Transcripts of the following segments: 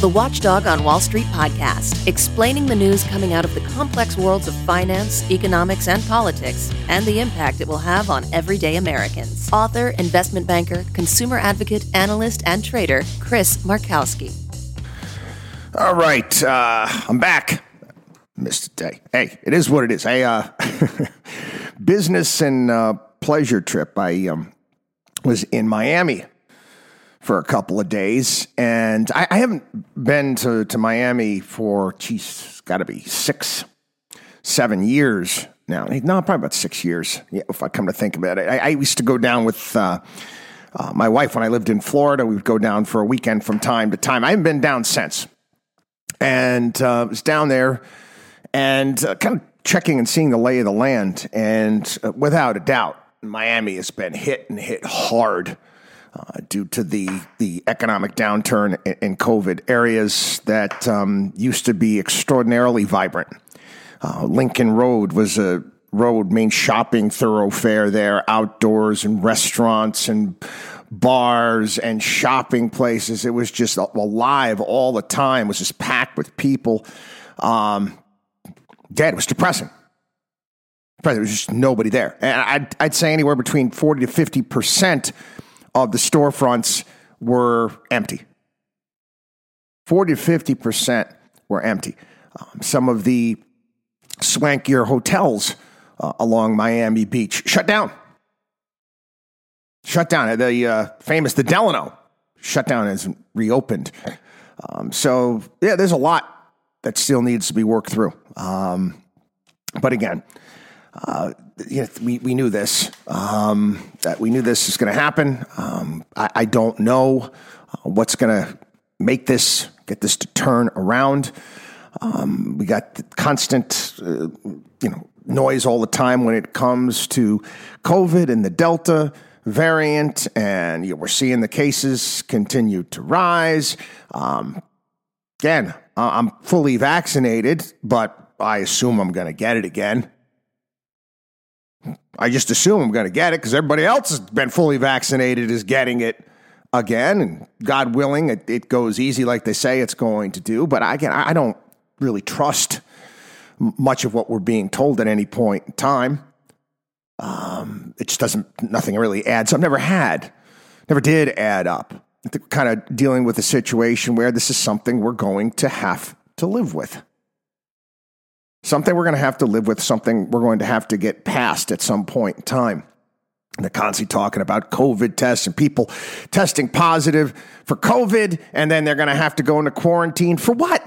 the Watchdog on Wall Street podcast, explaining the news coming out of the complex worlds of finance, economics, and politics, and the impact it will have on everyday Americans. Author, investment banker, consumer advocate, analyst, and trader Chris Markowski. All right, uh, I'm back. Missed a day. Hey, it is what it is. Hey, uh, business and uh, pleasure trip. I um, was in Miami for a couple of days, and I, I haven't been to, to Miami for, geez, got to be six, seven years now. No, probably about six years. Yeah, if I come to think about it, I, I used to go down with. Uh, uh, my wife, when I lived in Florida, we would go down for a weekend from time to time. I haven't been down since. And uh, was down there and uh, kind of checking and seeing the lay of the land. And uh, without a doubt, Miami has been hit and hit hard uh, due to the the economic downturn in, COVID. Areas that um, used to be extraordinarily vibrant. Uh, Lincoln Road was a road main shopping thoroughfare there, outdoors and restaurants and bars and shopping places. It was just alive all the time. It was just packed with people. Um, dead. It was depressing. There was just nobody there. And I'd, I'd say anywhere between 40 to 50% of the storefronts were empty. 40 to 50% were empty. Um, some of the swankier hotels uh, along Miami Beach shut down. Shut down. The uh, famous the Delano shut down and reopened. Um, so yeah, there's a lot that still needs to be worked through. Um, but again, uh, you know, we, we knew this, um, that we knew this is going to happen. Um, I, I, don't know uh, what's going to make this, get this to turn around. Um, we got constant, uh, you know, noise all the time when it comes to COVID and the Delta variant, and you know, we're seeing the cases continue to rise. Um, again, I'm fully vaccinated, but I assume I'm going to get it again. I just assume I'm going to get it because everybody else has been fully vaccinated is getting it again. And God willing, it, it goes easy like they say it's going to do. But again, I don't really trust much of what we're being told at any point in time. Um, it just doesn't, nothing really adds. I've Never had, never did add up. Kind of dealing with a situation where this is something we're going to have to live with something we're going to have to live with, something we're going to have to get past at some point in time. And they're constantly talking about COVID tests and people testing positive for COVID, and then they're going to have to go into quarantine for what?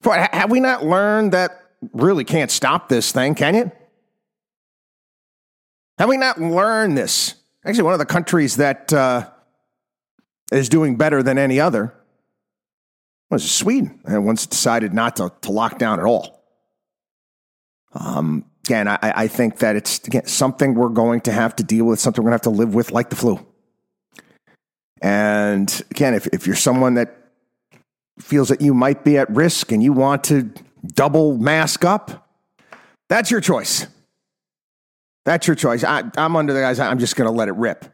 For, have we not learned that really can't stop this thing, can you? Have we not learned this? Actually, one of the countries that uh, is doing better than any other was Sweden, and once decided not to, to lock down at all. Um, again, I, I think that it's again, something we're going to have to deal with, something we're going to have to live with, like the flu. And again, if, if you're someone that feels that you might be at risk and you want to double mask up, that's your choice. That's your choice. I, am under the guys, I'm just going to let it rip.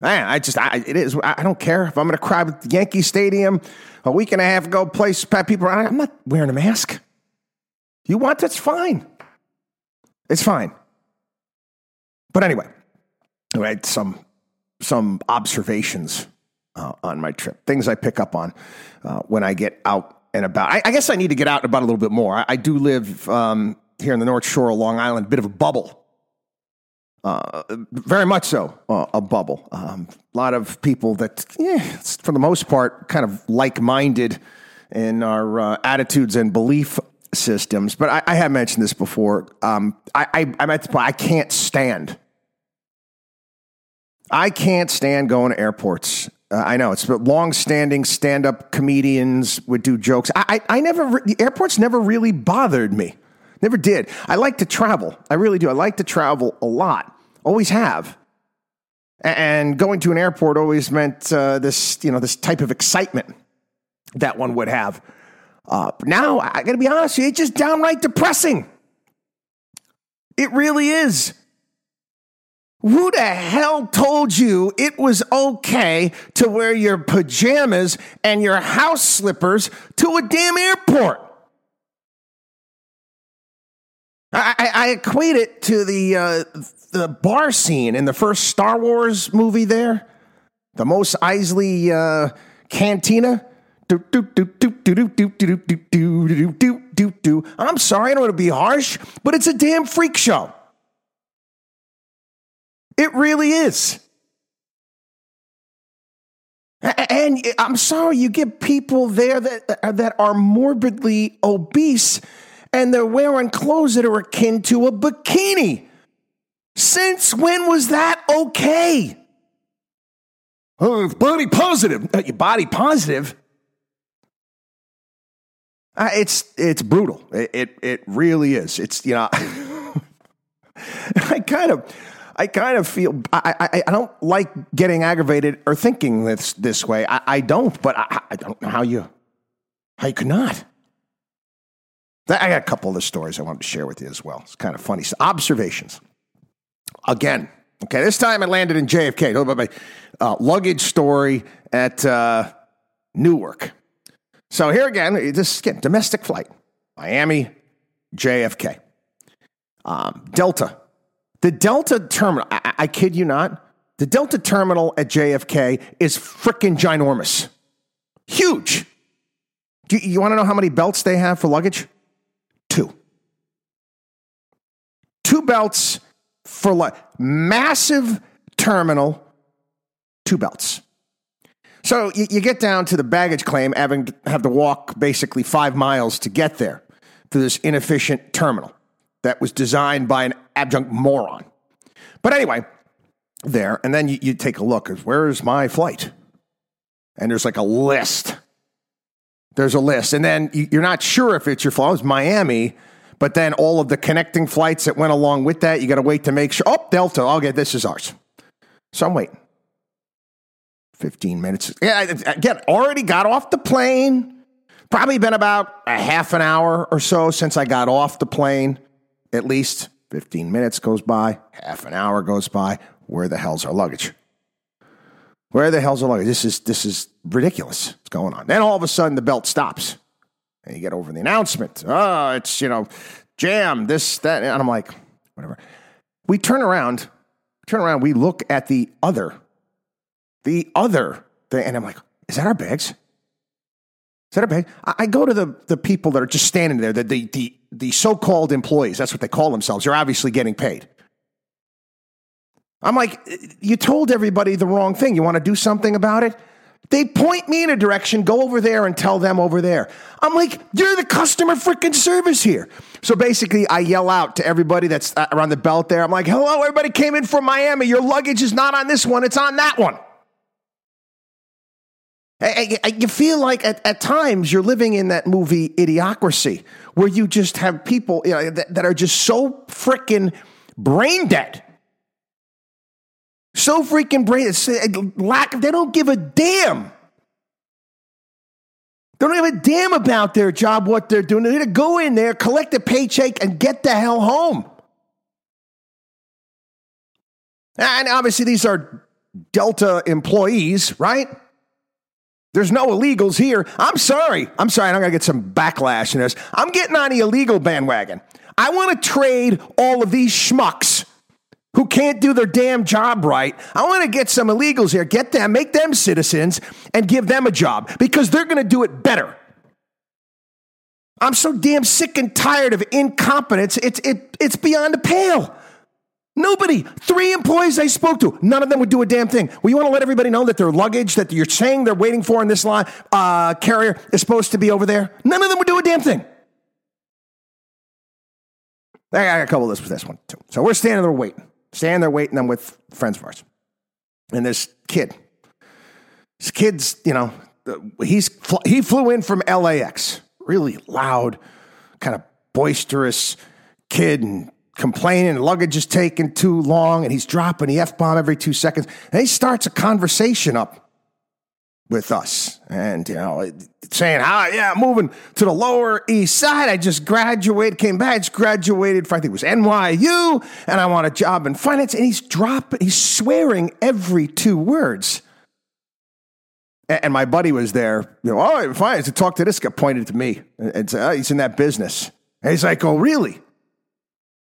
Man, I just, I, it is. I don't care if I'm going to cry with Yankee Stadium a week and a half ago. Place people. I'm not wearing a mask. You want that's fine. It's fine. But anyway, I had some some observations uh, on my trip, things I pick up on uh, when I get out and about. I, I, guess I need to get out and about a little bit more. I, I do live um, here in the North Shore of Long Island, a bit of a bubble uh, very much so uh, a bubble. Um, a lot of people that, yeah, for the most part, kind of like minded in our uh, attitudes and belief systems. But I, I have mentioned this before. Um, I, I, I'm at the point I can't stand. I can't stand going to airports. Uh, I know it's long-standing stand-up comedians would do jokes. I, I, I never the airports never really bothered me. Never did. I like to travel. I really do. I like to travel a lot. Always have. And going to an airport always meant uh, this, you know, this type of excitement that one would have. Uh, now, I got to be honest, with you, it's just downright depressing. It really is. Who the hell told you it was okay to wear your pajamas and your house slippers to a damn airport? I, I, equate it to the uh, the bar scene in the first Star Wars movie. There, the Mos Eisley uh, cantina. I'm sorry, I don't want to be harsh, but it's a damn freak show. It really is. And I'm sorry, you get people there that, that are morbidly obese and they're wearing clothes that are akin to a bikini. Since when was that okay? Oh, body positive. Uh, your body positive? Uh, it's it's brutal. It, it, it really is. It's you know, I kind of I kind of feel I, I, I don't like getting aggravated or thinking this this way. I, I don't, but I, I don't know how you how you could not. I got a couple of the stories I wanted to share with you as well. It's kind of funny. So observations. Again, okay, this time I landed in JFK. Talk about my uh, luggage story at uh, Newark. So here again, this again, domestic flight, Miami, JFK, um, Delta. The Delta terminal, I, I kid you not, the Delta terminal at JFK is freaking ginormous, huge. Do you, you want to know how many belts they have for luggage? Two. Two belts for luggage. Massive terminal, two belts. So you, you, get down to the baggage claim, having to have to walk basically five miles to get there through this inefficient terminal that was designed by an adjunct moron. But anyway, there, and then you, you take a look. Where's my flight? And there's like a list. There's a list, and then you're not sure if it's your flight. It was Miami, but then all of the connecting flights that went along with that, you got to wait to make sure. Oh, Delta. Okay, this is ours. So I'm waiting. 15 minutes. Yeah, again, already got off the plane. Probably been about a half an hour or so since I got off the plane. At least 15 minutes goes by, half an hour goes by. Where the hell's our luggage? Where the hell's the luggage? This is this is ridiculous. What's going on? Then all of a sudden the belt stops. And you get over the announcement. Oh, it's, you know, jam, this, that. And I'm like, whatever. We turn around, turn around, we look at the other the other thing. And I'm like, is that our bags? Is that our bag? I, I go to the, the people that are just standing there, the, the, the, the so called employees. That's what they call themselves. They're obviously getting paid. I'm like, you told everybody the wrong thing. You want to do something about it? They point me in a direction, go over there and tell them over there. I'm like, you're the customer freaking service here. So basically, I yell out to everybody that's uh, around the belt there. I'm like, hello, everybody came in from Miami. Your luggage is not on this one, it's on that one. You feel like at, at times you're living in that movie Idiocracy, where you just have people you know, that, that are just so freaking brain dead. So freaking brain dead. Eh, lack, they don't give a damn. They don't give a damn about their job, what they're doing. They need to go in there, collect a paycheck, and get the hell home. And obviously, these are Delta employees, right? There's no illegals here. I'm sorry. I'm sorry. I'm going to get some backlash in this. I'm getting on the illegal bandwagon. I want to trade all of these schmucks who can't do their damn job right. I want to get some illegals here, get them, make them citizens, and give them a job because they're going to do it better. I'm so damn sick and tired of incompetence. It's, it, it's beyond the pale. Nobody. Three employees I spoke to, none of them would do a damn thing. Well, you want to let everybody know that their luggage that you're saying they're waiting for in this line uh, carrier is supposed to be over there? None of them would do a damn thing. I got a couple of this with this one too. So we're standing there waiting, standing there waiting. I'm with friends of ours, and this kid, this kid's, you know, he's he flew in from LAX, really loud, kind of boisterous kid, and complaining luggage is taking too long and he's dropping the F bomb every two seconds. And he starts a conversation up with us. and you know, saying, "Hi, yeah, moving to the Lower East Side. I just graduated, came back, just graduated. I think it was NYU, and I want a job in finance." And he's dropping, he's swearing every two words. And my buddy was there, you know, oh, fine. To talk to this guy, pointed to me and said, oh, he's in that business. And he's like, oh, really?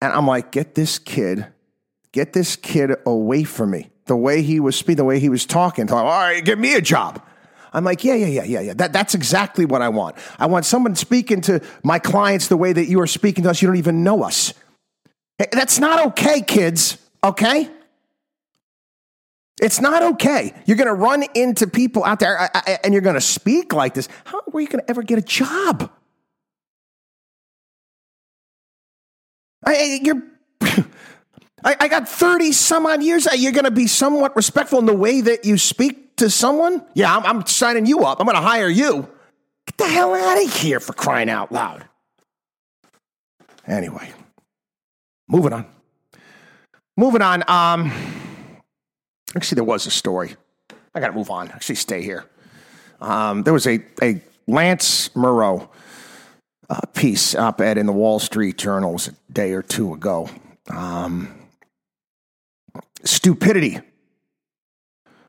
And I'm like, get this kid, get this kid away from me. The way he was speaking, the way he was talking, all right, give me a job. I'm like, yeah, yeah, yeah, yeah, yeah. That, that's exactly what I want. I want someone speaking to my clients the way that you are speaking to us. You don't even know us. That's not okay, kids, okay? It's not okay. You're going to run into people out there uh, uh, and you're going to speak like this. How are you going to ever get a job? I, you're, I, I got 30 some odd years. You're going to be somewhat respectful in the way that you speak to someone? Yeah, I'm, I'm signing you up. I'm going to hire you. Get the hell out of here for crying out loud. Anyway, moving on. Moving on. Um, Actually, there was a story. I got to move on. Actually, stay here. Um, there was a, a Lance Morrow uh, piece op ed in the Wall Street Journal a day or two ago. Um, stupidity.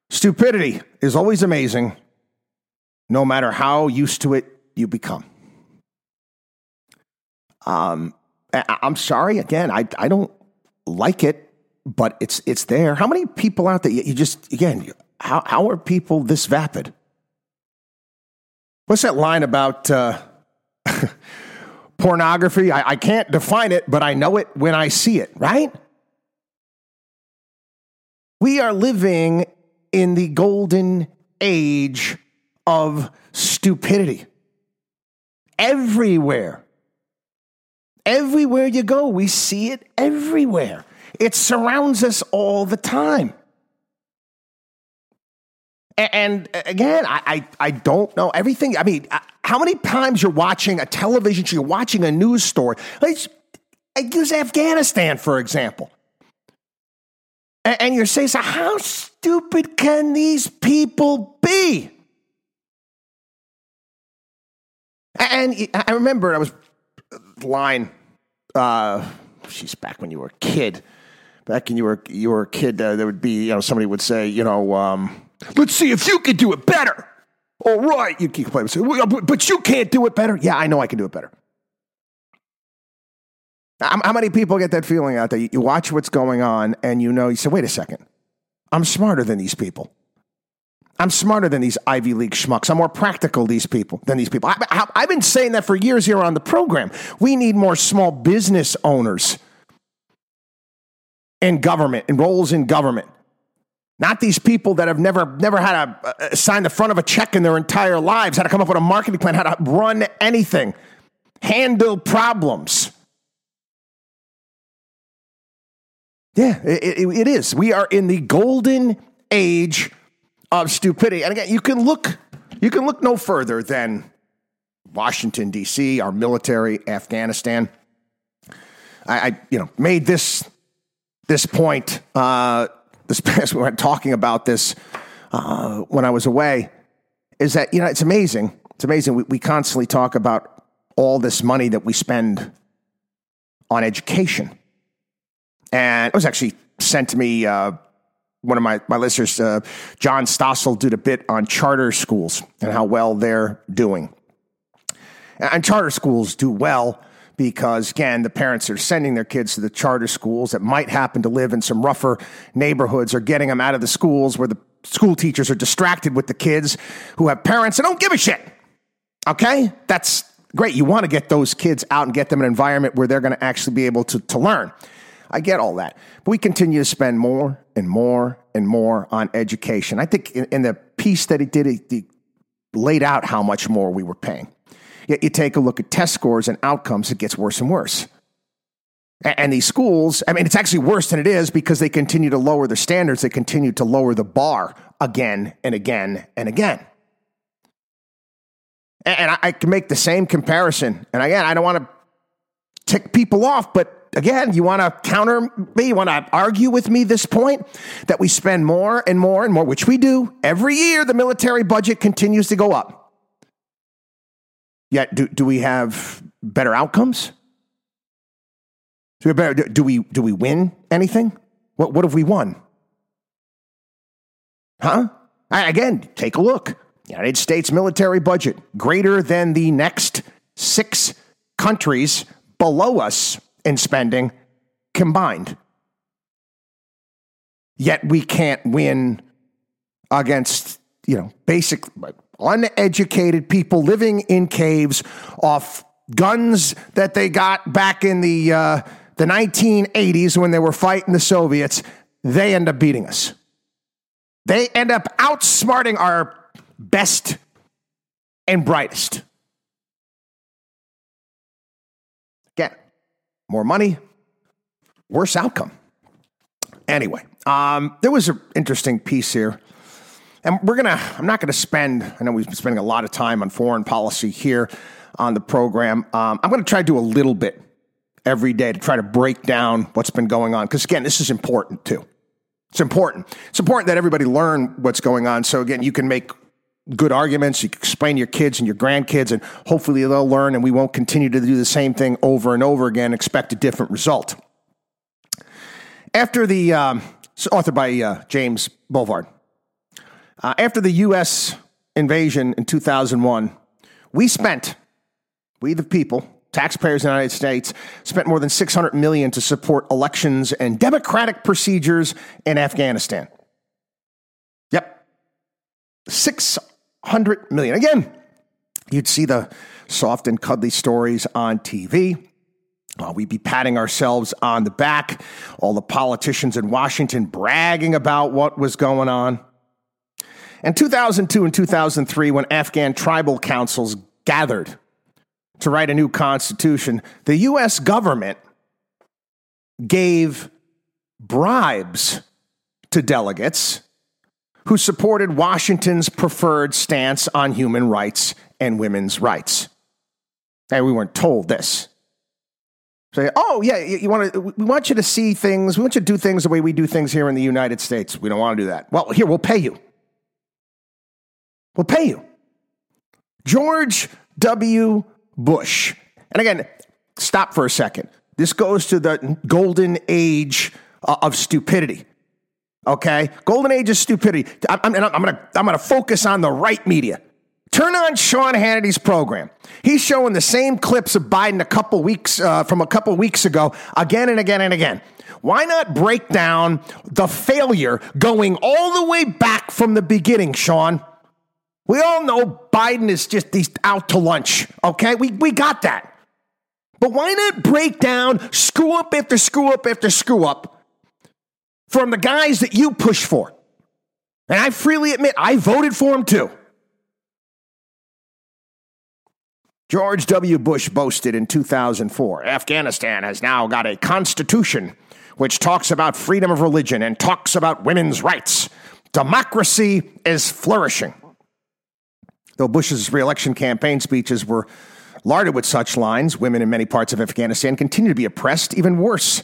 Stupidity is always amazing, no matter how used to it you become. Um, I, I'm sorry, again, I, I don't like it but it's it's there. How many people out there? You just again, how how are people this vapid? What's that line about uh, pornography? I, I can't define it, but I know it when I see it. Right? We are living in the golden age of stupidity. Everywhere. Everywhere you go, we see it everywhere. It surrounds us all the time. And again, I, I, I, don't know everything. I mean, uh, how many times you're watching a television show, you're watching a news story? Let's use Afghanistan, for example. And, you're saying, so how stupid can these people be? And I remember I was line, uh, she's back when you were a kid back when you were you were a kid, uh, there would be you know somebody would say you know um, let's see if you can do it better. All right, you keep playing, but you can't do it better. Yeah, I know I can do it better. How many people get that feeling out there? You watch what's going on, and you know you say, "Wait a second, I'm smarter than these people." I'm smarter than these Ivy League schmucks. I'm more practical these people than these people. I, have been saying that for years here on the program. We need more small business owners in government and roles in government. Not these people that have never never had to sign the front of a check in their entire lives, how to come up with a marketing plan, how to run anything, handle problems. Yeah, it, it, it is. We are in the golden age of stupidity. And again, you can look you can look no further than Washington D.C., our military, Afghanistan. I, I you know made this this point, uh, this past we were talking about this uh, when I was away, is that you know it's amazing. It's amazing. We, we constantly talk about all this money that we spend on education, and it was actually sent to me. Uh, one of my, my listeners, uh, John Stossel, did a bit on charter schools and how well they're doing. And charter schools do well because again, the parents are sending their kids to the charter schools that might happen to live in some rougher neighborhoods or getting them out of the schools where the school teachers are distracted with the kids who have parents that don't give a shit. Okay? That's great. You want to get those kids out and get them an environment where they're going to actually be able to, to learn. I get all that. But we continue to spend more and more and more on education. I think in, in the piece that he did, he, he laid out how much more we were paying. Yet you take a look at test scores and outcomes, it gets worse and worse. And these schools, I mean, it's actually worse than it is because they continue to lower the standards. They continue to lower the bar again and again and again. And I can make the same comparison. And again, I don't want to tick people off, but again, you want to counter me? You want to argue with me this point that we spend more and more and more, which we do every year. The military budget continues to go up. Yet, do, do we have better outcomes? Do we, better, do we do we win anything? What what have we won? Huh? Again, take a look. United States military budget greater than the next six countries below us in spending combined. Yet we can't win against, you know, basic uneducated people living in caves off guns that they got back in the uh, the 1980s when they were fighting the Soviets. They end up beating us. They end up outsmarting our best and brightest. Again, more money, worse outcome. Anyway, um, there was an interesting piece here. And we're going to, I'm not going to spend, I know we've been spending a lot of time on foreign policy here on the program. Um, I'm going to try to do a little bit every day to try to break down what's been going on. Because again, this is important too. It's important. It's important that everybody learn what's going on. So again, you can make good arguments. You can explain to your kids and your grandkids, and hopefully they'll learn, and we won't continue to do the same thing over and over again, expect a different result. After the, um, authored by uh, James Bovard, uh, after the U.S. invasion in 2001, we spent, we the people, taxpayers in the United States, spent more than 600 million to support elections and democratic procedures in Afghanistan. Yep. 600 million. Again, you'd see the soft and cuddly stories on TV. Uh, we'd be patting ourselves on the back, all the politicians in Washington bragging about what was going on. In 2002 and 2003, when Afghan tribal councils gathered to write a new constitution, the U.S. government gave bribes to delegates who supported Washington's preferred stance on human rights and women's rights. And we weren't told this. Say, oh yeah, you want to? We want you to see things. We want you to do things the way we do things here in the United States. We don't want to do that. Well, here we'll pay you. We'll pay you. George W. Bush. And again, stop for a second. This goes to the golden age uh, of stupidity. Okay, golden age of stupidity. I'm, I'm, I'm gonna I'm gonna focus on the right media. Turn on Sean Hannity's program. He's showing the same clips of Biden a couple weeks uh, from a couple weeks ago, again and again and again. Why not break down the failure going all the way back from the beginning, Sean? We all know Biden is just he's out to lunch. Okay, we, we got that. But why not break down screw up after screw up after screw up from the guys that you push for? And I freely admit I voted for him too. George W. Bush boasted in 2004 Afghanistan has now got a constitution which talks about freedom of religion and talks about women's rights. Democracy is flourishing. Though Bush's reelection campaign speeches were larded with such lines, women in many parts of Afghanistan continue to be oppressed, even worse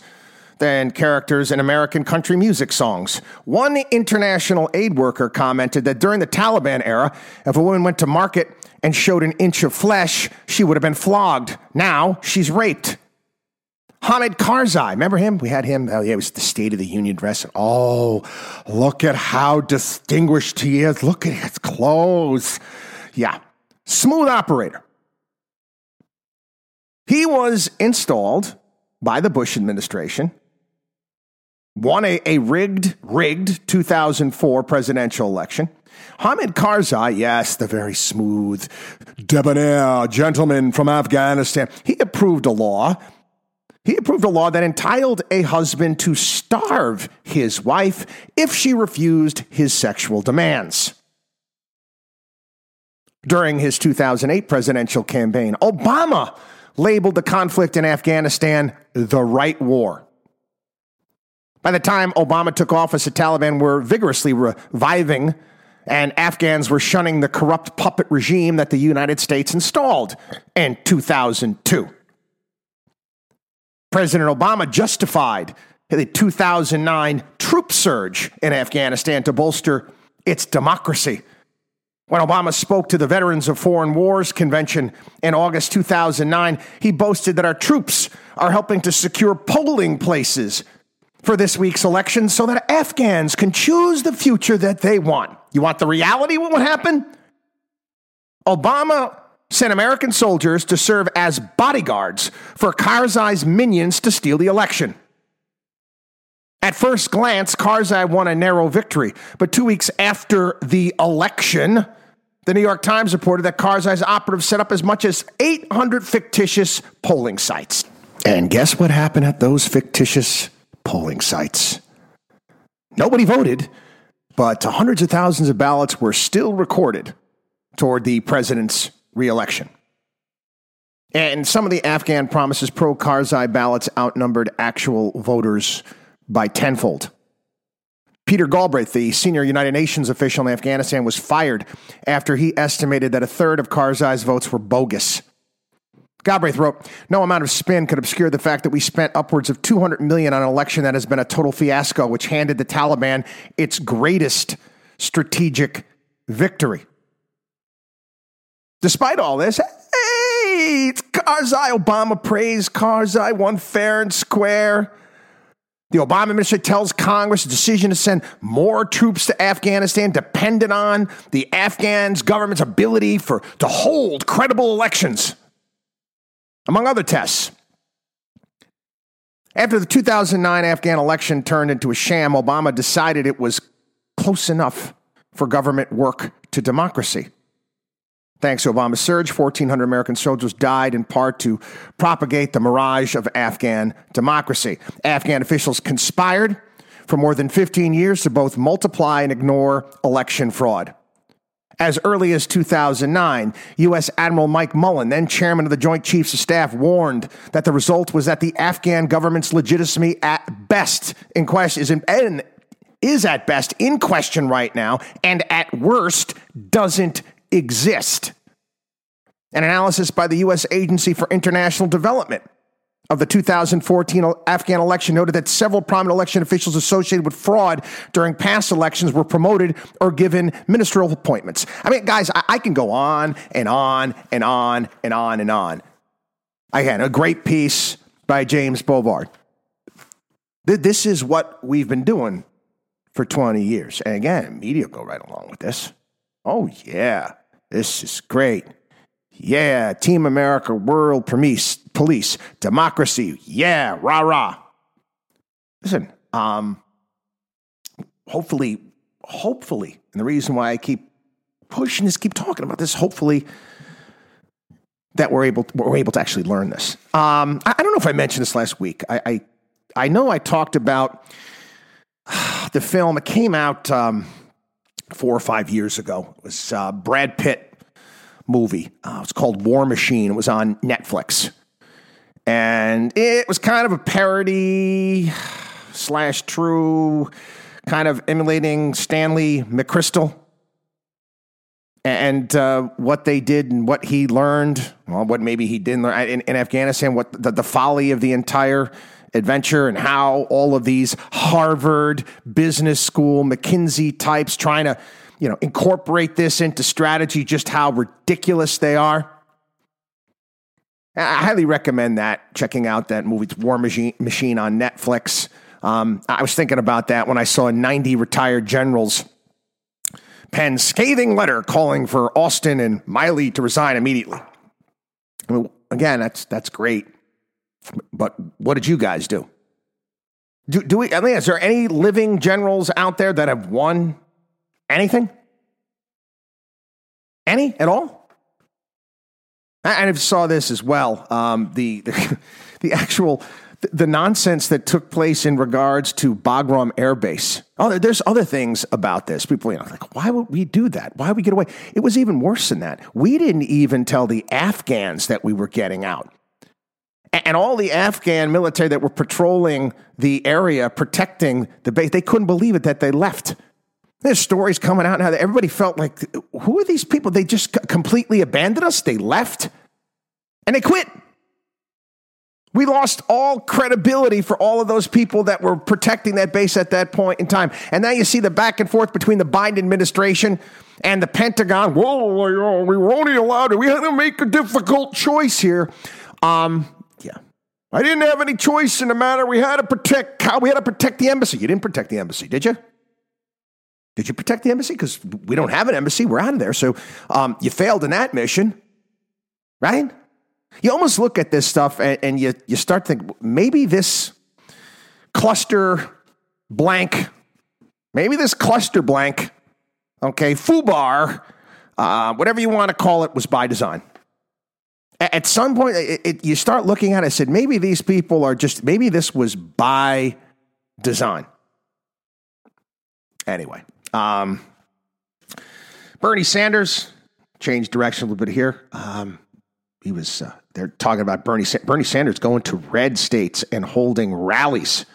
than characters in American country music songs. One international aid worker commented that during the Taliban era, if a woman went to market and showed an inch of flesh, she would have been flogged. Now she's raped. Hamid Karzai, remember him? We had him. Oh, yeah, it was the State of the Union dress. Oh, look at how distinguished he is. Look at his clothes. Yeah, smooth operator. He was installed by the Bush administration, won a, a rigged, rigged 2004 presidential election. Hamid Karzai, yes, the very smooth, debonair gentleman from Afghanistan, he approved a law. He approved a law that entitled a husband to starve his wife if she refused his sexual demands during his 2008 presidential campaign. Obama labeled the conflict in Afghanistan the right war. By the time Obama took office, the Taliban were vigorously reviving, and Afghans were shunning the corrupt puppet regime that the United States installed in 2002. President Obama justified the 2009 troop surge in Afghanistan to bolster its democracy. When Obama spoke to the Veterans of Foreign Wars Convention in August 2009, he boasted that our troops are helping to secure polling places for this week's election so that Afghans can choose the future that they want. You want the reality what would happen? Obama sent American soldiers to serve as bodyguards for Karzai's minions to steal the election. At first glance, Karzai won a narrow victory, but two weeks after the election, the New York Times reported that Karzai's operatives set up as much as 800 fictitious polling sites. And guess what happened at those fictitious polling sites? Nobody voted, but hundreds of thousands of ballots were still recorded toward the president's reelection. And some of the Afghan promises pro Karzai ballots outnumbered actual voters by tenfold. Peter Galbraith, the senior United Nations official in Afghanistan, was fired after he estimated that a third of Karzai's votes were bogus. Galbraith wrote, "No amount of spin could obscure the fact that we spent upwards of 200 million on an election that has been a total fiasco, which handed the Taliban its greatest strategic victory." Despite all this, hey, it's Karzai. Obama praised Karzai, won fair and square. The Obama administration tells Congress the decision to send more troops to Afghanistan depended on the Afghans' government's ability for, to hold credible elections, among other tests. After the 2009 Afghan election turned into a sham, Obama decided it was close enough for government work to democracy. Thanks to Obama's surge, 1,400 American soldiers died in part to propagate the mirage of Afghan democracy. Afghan officials conspired for more than 15 years to both multiply and ignore election fraud. As early as 2009, U.S. Admiral Mike Mullen, then chairman of the Joint Chiefs of Staff, warned that the result was that the Afghan government's legitimacy at best in question is, in, is at best in question right now, and at worst doesn't exist. An analysis by the U.S. Agency for International Development of the 2014 Afghan election noted that several prominent election officials associated with fraud during past elections were promoted or given ministerial appointments. I mean, guys, I, I can go on and on and on and on and on. Again, a great piece by James Bovard. This is what we've been doing for 20 years. And again, media go right along with this. Oh, yeah, this is great. Yeah, Team America, World Police, Police, Democracy. Yeah, rah rah. Listen, um, hopefully, hopefully, and the reason why I keep pushing this, keep talking about this, hopefully, that we're able to, we're able to actually learn this. Um, I, I, don't know if I mentioned this last week. I I, I know I talked about the film. It came out. Um, four or five years ago. It was uh, Brad Pitt movie. Uh, it's called War Machine. It was on Netflix, and it was kind of a parody slash true, kind of emulating Stanley McChrystal. And uh, what they did and what he learned, well, what maybe he didn't learn in, in Afghanistan, what the, the folly of the entire adventure and how all of these Harvard Business School, McKinsey types trying to, you know, incorporate this into strategy, just how ridiculous they are. I highly recommend that, checking out that movie, War Machine, Machine on Netflix. Um, I was thinking about that when I saw 90 retired generals pen scathing letter calling for Austin and Milley to resign immediately. I mean, again, that's that's great. But what did you guys do? Do, do we, I mean, is there any living generals out there that have won anything? Any at all? I, I saw this as well. Um, the, the, the actual the nonsense that took place in regards to Bagram Air Base. Oh, there's other things about this. People, you know, like, why would we do that? Why would we get away? It was even worse than that. We didn't even tell the Afghans that we were getting out and all the Afghan military that were patrolling the area, protecting the base, they couldn't believe it that they left. There's stories coming out now that everybody felt like, who are these people? They just completely abandoned us. They left and they quit. We lost all credibility for all of those people that were protecting that base at that point in time. And now you see the back and forth between the Biden administration and the Pentagon. Whoa, we were only allowed to, we had to make a difficult choice here. Um, yeah. I didn't have any choice in the matter. We had to protect, we had to protect the embassy. You didn't protect the embassy, did you? Did you protect the embassy? Because we don't have an embassy. We're out of there. So um, you failed in that mission, right? You almost look at this stuff and, and you, you start to think maybe this cluster blank, maybe this cluster blank, okay, FUBAR, uh, whatever you want to call it, was by design. At some point, it, it, you start looking at it and said, maybe these people are just, maybe this was by design. Anyway, um, Bernie Sanders changed direction a little bit here. Um, he was uh, they're talking about Bernie Bernie Sanders going to red states and holding rallies,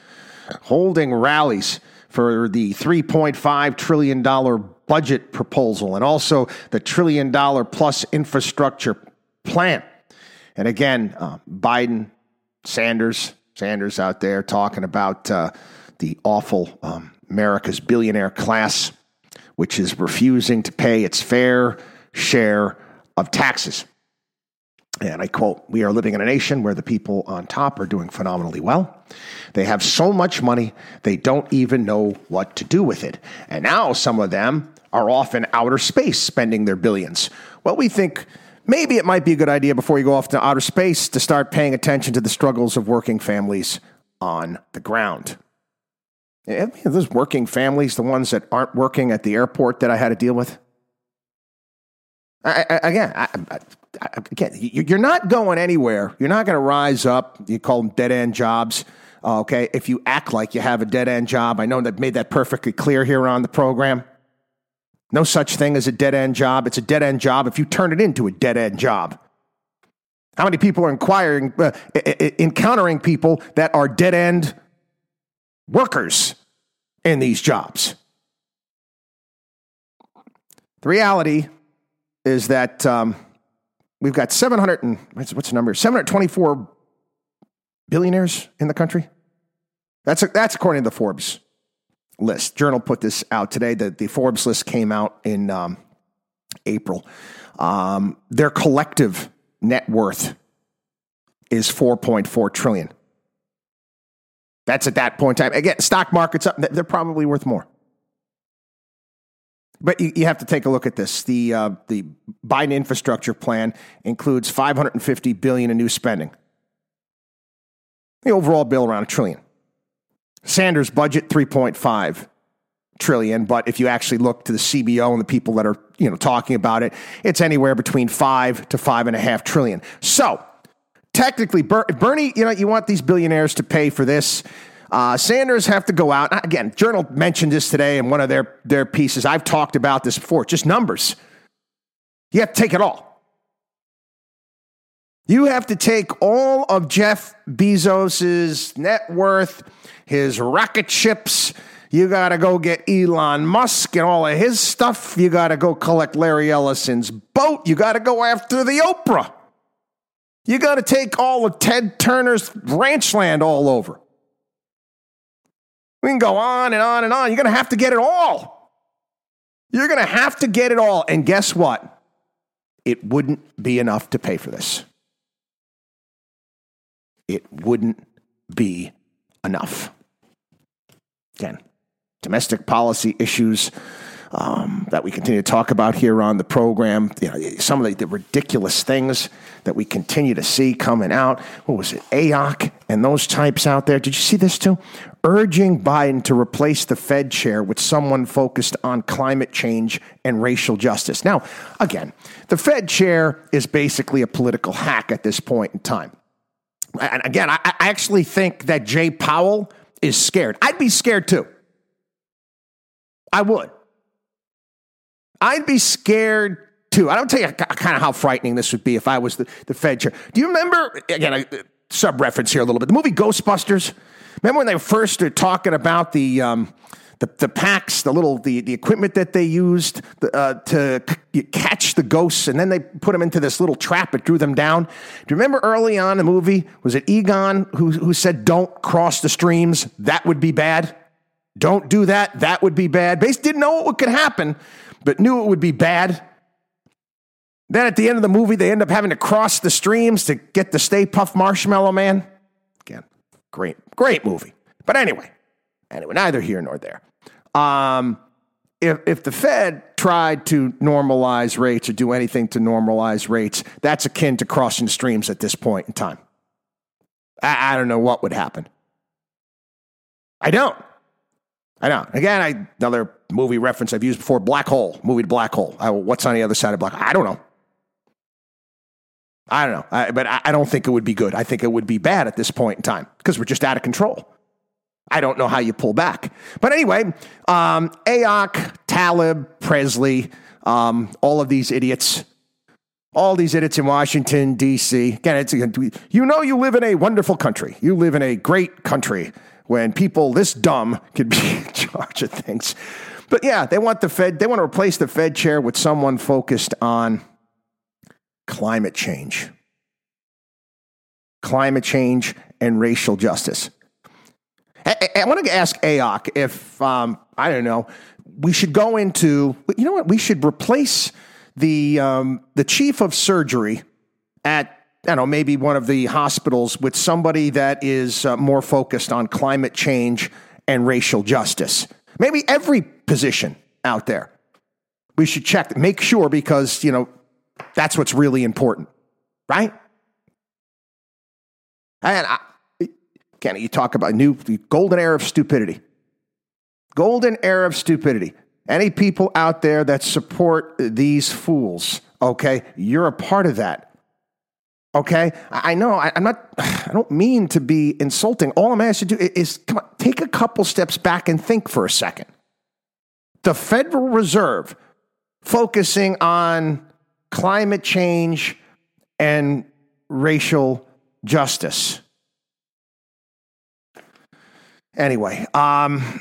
holding rallies for the 3.5 trillion dollar budget proposal and also the trillion dollar plus infrastructure plan. And again, uh, Biden, Sanders, Sanders out there talking about uh, the awful um, America's billionaire class, which is refusing to pay its fair share of taxes. And I quote, We are living in a nation where the people on top are doing phenomenally well. They have so much money, they don't even know what to do with it. And now some of them are off in outer space spending their billions. Well, we think maybe it might be a good idea before you go off to outer space to start paying attention to the struggles of working families on the ground. Those working families, the ones that aren't working at the airport that I had to deal with. I, I, again, I, again, you're not going anywhere. You're not going to rise up. You call them dead end jobs. Okay, if you act like you have a dead end job, I know that made that perfectly clear here on the program. No such thing as a dead end job. It's a dead end job if you turn it into a dead end job. How many people are inquiring, uh, encountering people that are dead end workers in these jobs. The reality is that um, we've got 700 and what's, the number? 724 billionaires in the country. That's, a, that's according to the Forbes list. Journal put this out today. The, the Forbes list came out in um, April. Um, their collective net worth is 4.4 trillion. That's at that point in time. Again, stock market's up. They're probably worth more. But you, you have to take a look at this. The uh, the Biden infrastructure plan includes 550 billion in new spending. The overall bill around a trillion. Sanders budget 3.5 trillion, but if you actually look to the CBO and the people that are you know talking about it, it's anywhere between five to five and a half trillion. So technically, Bernie, you know, you want these billionaires to pay for this. Uh, Sanders have to go out again. Journal mentioned this today in one of their their pieces. I've talked about this before. Just numbers. You have to take it all. You have to take all of Jeff Bezos's net worth, his rocket ships. You got to go get Elon Musk and all of his stuff. You got to go collect Larry Ellison's boat. You got to go after the Oprah. You got to take all of Ted Turner's ranch land all over. We can go on and on and on. You're going to have to get it all. You're going to have to get it all. And guess what? It wouldn't be enough to pay for this. It wouldn't be enough. Again, domestic policy issues um, that we continue to talk about here on the program. You know, some of the, the, ridiculous things that we continue to see coming out. What was it? AOC and those types out there. Did you see this too? Urging Biden to replace the Fed chair with someone focused on climate change and racial justice. Now, again, the Fed chair is basically a political hack at this point in time. And again, I, I actually think that Jay Powell is scared. I'd be scared too. I would. I'd be scared too. I don't tell you kind of how frightening this would be if I was the, the Fed chair. Do you remember, again, a sub reference here a little bit, the movie Ghostbusters? Remember when they first started talking about the, um, the, the packs, the little the, the equipment that they used uh, to c- catch the ghosts, and then they put them into this little trap that drew them down. Do you remember early on in the movie? Was it Egon who who said, "Don't cross the streams. That would be bad. Don't do that. That would be bad." Base didn't know what could happen, but knew it would be bad. Then at the end of the movie, they end up having to cross the streams to get the Stay Puft Marshmallow Man. Again, great, great movie. But anyway, anyway, neither here nor there. Um, if, if the Fed tried to normalize rates or do anything to normalize rates, that's akin to crossing streams at this point in time. I, I don't know what would happen. I don't. I don't. Again, I, another movie reference I've used before Black Hole, movie to Black Hole. I, what's on the other side of Black I don't know. I don't know, I, but I, I don't think it would be good. I think it would be bad at this point in time because we're just out of control. I don't know how you pull back. But anyway, um, AOC, Tlaib, Pressley, um, all of these idiots, all these idiots in Washington, D.C. Again, it's, you know, you live in a wonderful country. You live in a great country when people this dumb could be in charge of things. But yeah, they want the Fed, they want to replace the Fed chair with someone focused on climate change. Climate change and racial justice. I, I want to ask AOC if, um, I don't know, we should go into, you know what, we should replace the, um, the chief of surgery at, Don't know, maybe one of the hospitals with somebody that is uh, more focused on climate change and racial justice. Maybe every position out there. We should check, make sure because, you know, that's what's really important, right? And I, Kenny, you talk about new golden era of stupidity. Golden era of stupidity. Any people out there that support these fools, okay, you're a part of that. Okay, I know I, am not. I don't mean to be insulting. All I'm you to do is come on, take a couple steps back and think for a second. The Federal Reserve focusing on climate change and racial justice. Anyway, um,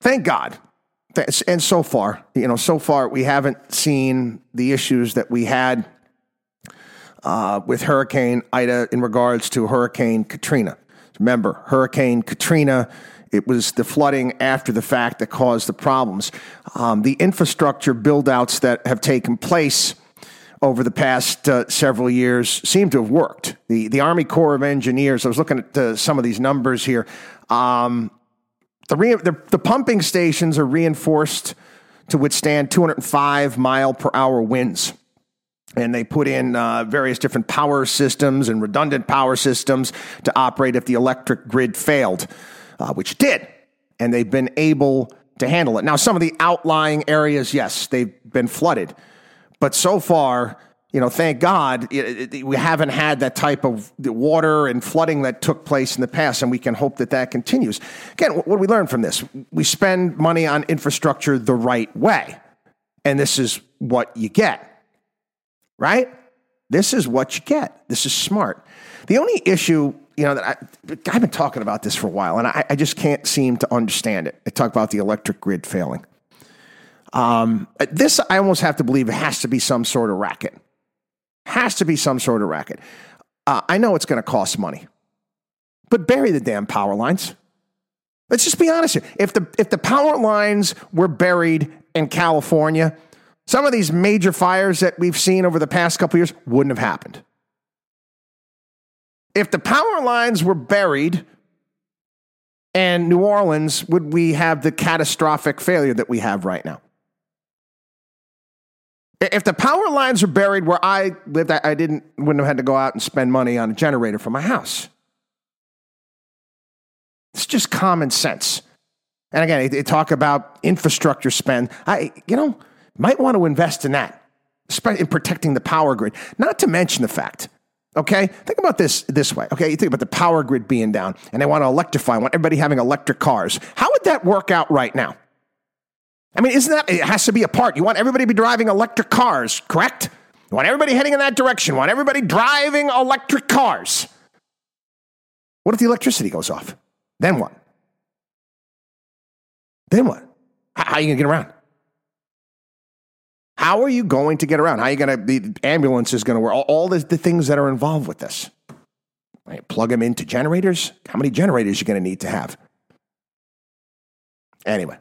thank God. And so far, you know, so far we haven't seen the issues that we had uh, with Hurricane Ida in regards to Hurricane Katrina. Remember, Hurricane Katrina, it was the flooding after the fact that caused the problems. Um, the infrastructure buildouts that have taken place over the past uh, several years seem to have worked. The, the Army Corps of Engineers, I was looking at uh, some of these numbers here. Um, the, re- the, the pumping stations are reinforced to withstand 205 mile per hour winds. And they put in uh, various different power systems and redundant power systems to operate if the electric grid failed, uh, which did. And they've been able to handle it. Now, some of the outlying areas, yes, they've been flooded. But so far, you know, thank God it, it, we haven't had that type of water and flooding that took place in the past, and we can hope that that continues. Again, what do we learn from this? We spend money on infrastructure the right way, and this is what you get, right? This is what you get. This is smart. The only issue, you know, that I, I've been talking about this for a while, and I, I just can't seem to understand it. I talk about the electric grid failing. Um, this, I almost have to believe, it has to be some sort of racket. Has to be some sort of racket. Uh, I know it's going to cost money, but bury the damn power lines. Let's just be honest here. If the if the power lines were buried in California, some of these major fires that we've seen over the past couple years wouldn't have happened. If the power lines were buried in New Orleans, would we have the catastrophic failure that we have right now? If the power lines were buried where I lived, I didn't wouldn't have had to go out and spend money on a generator for my house. It's just common sense. And again, they talk about infrastructure spend. I, you know, might want to invest in that, in protecting the power grid. Not to mention the fact, okay, think about this this way. Okay, you think about the power grid being down, and they want to electrify, want everybody having electric cars. How would that work out right now? I mean, isn't that, it has to be a part. You want everybody to be driving electric cars, correct? You want everybody heading in that direction. You want everybody driving electric cars. What if the electricity goes off? Then what? Then what? How, how are you going to get around? How are you going to get around? How are you going to, the ambulance is going to work, all, all the, the things that are involved with this. Right? Plug them into generators. How many generators are you going to need to have? Anyway,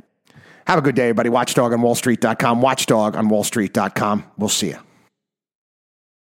have a good day, everybody. Watchdog on wallstreet.com. Watchdog on wallstreet.com. We'll see you.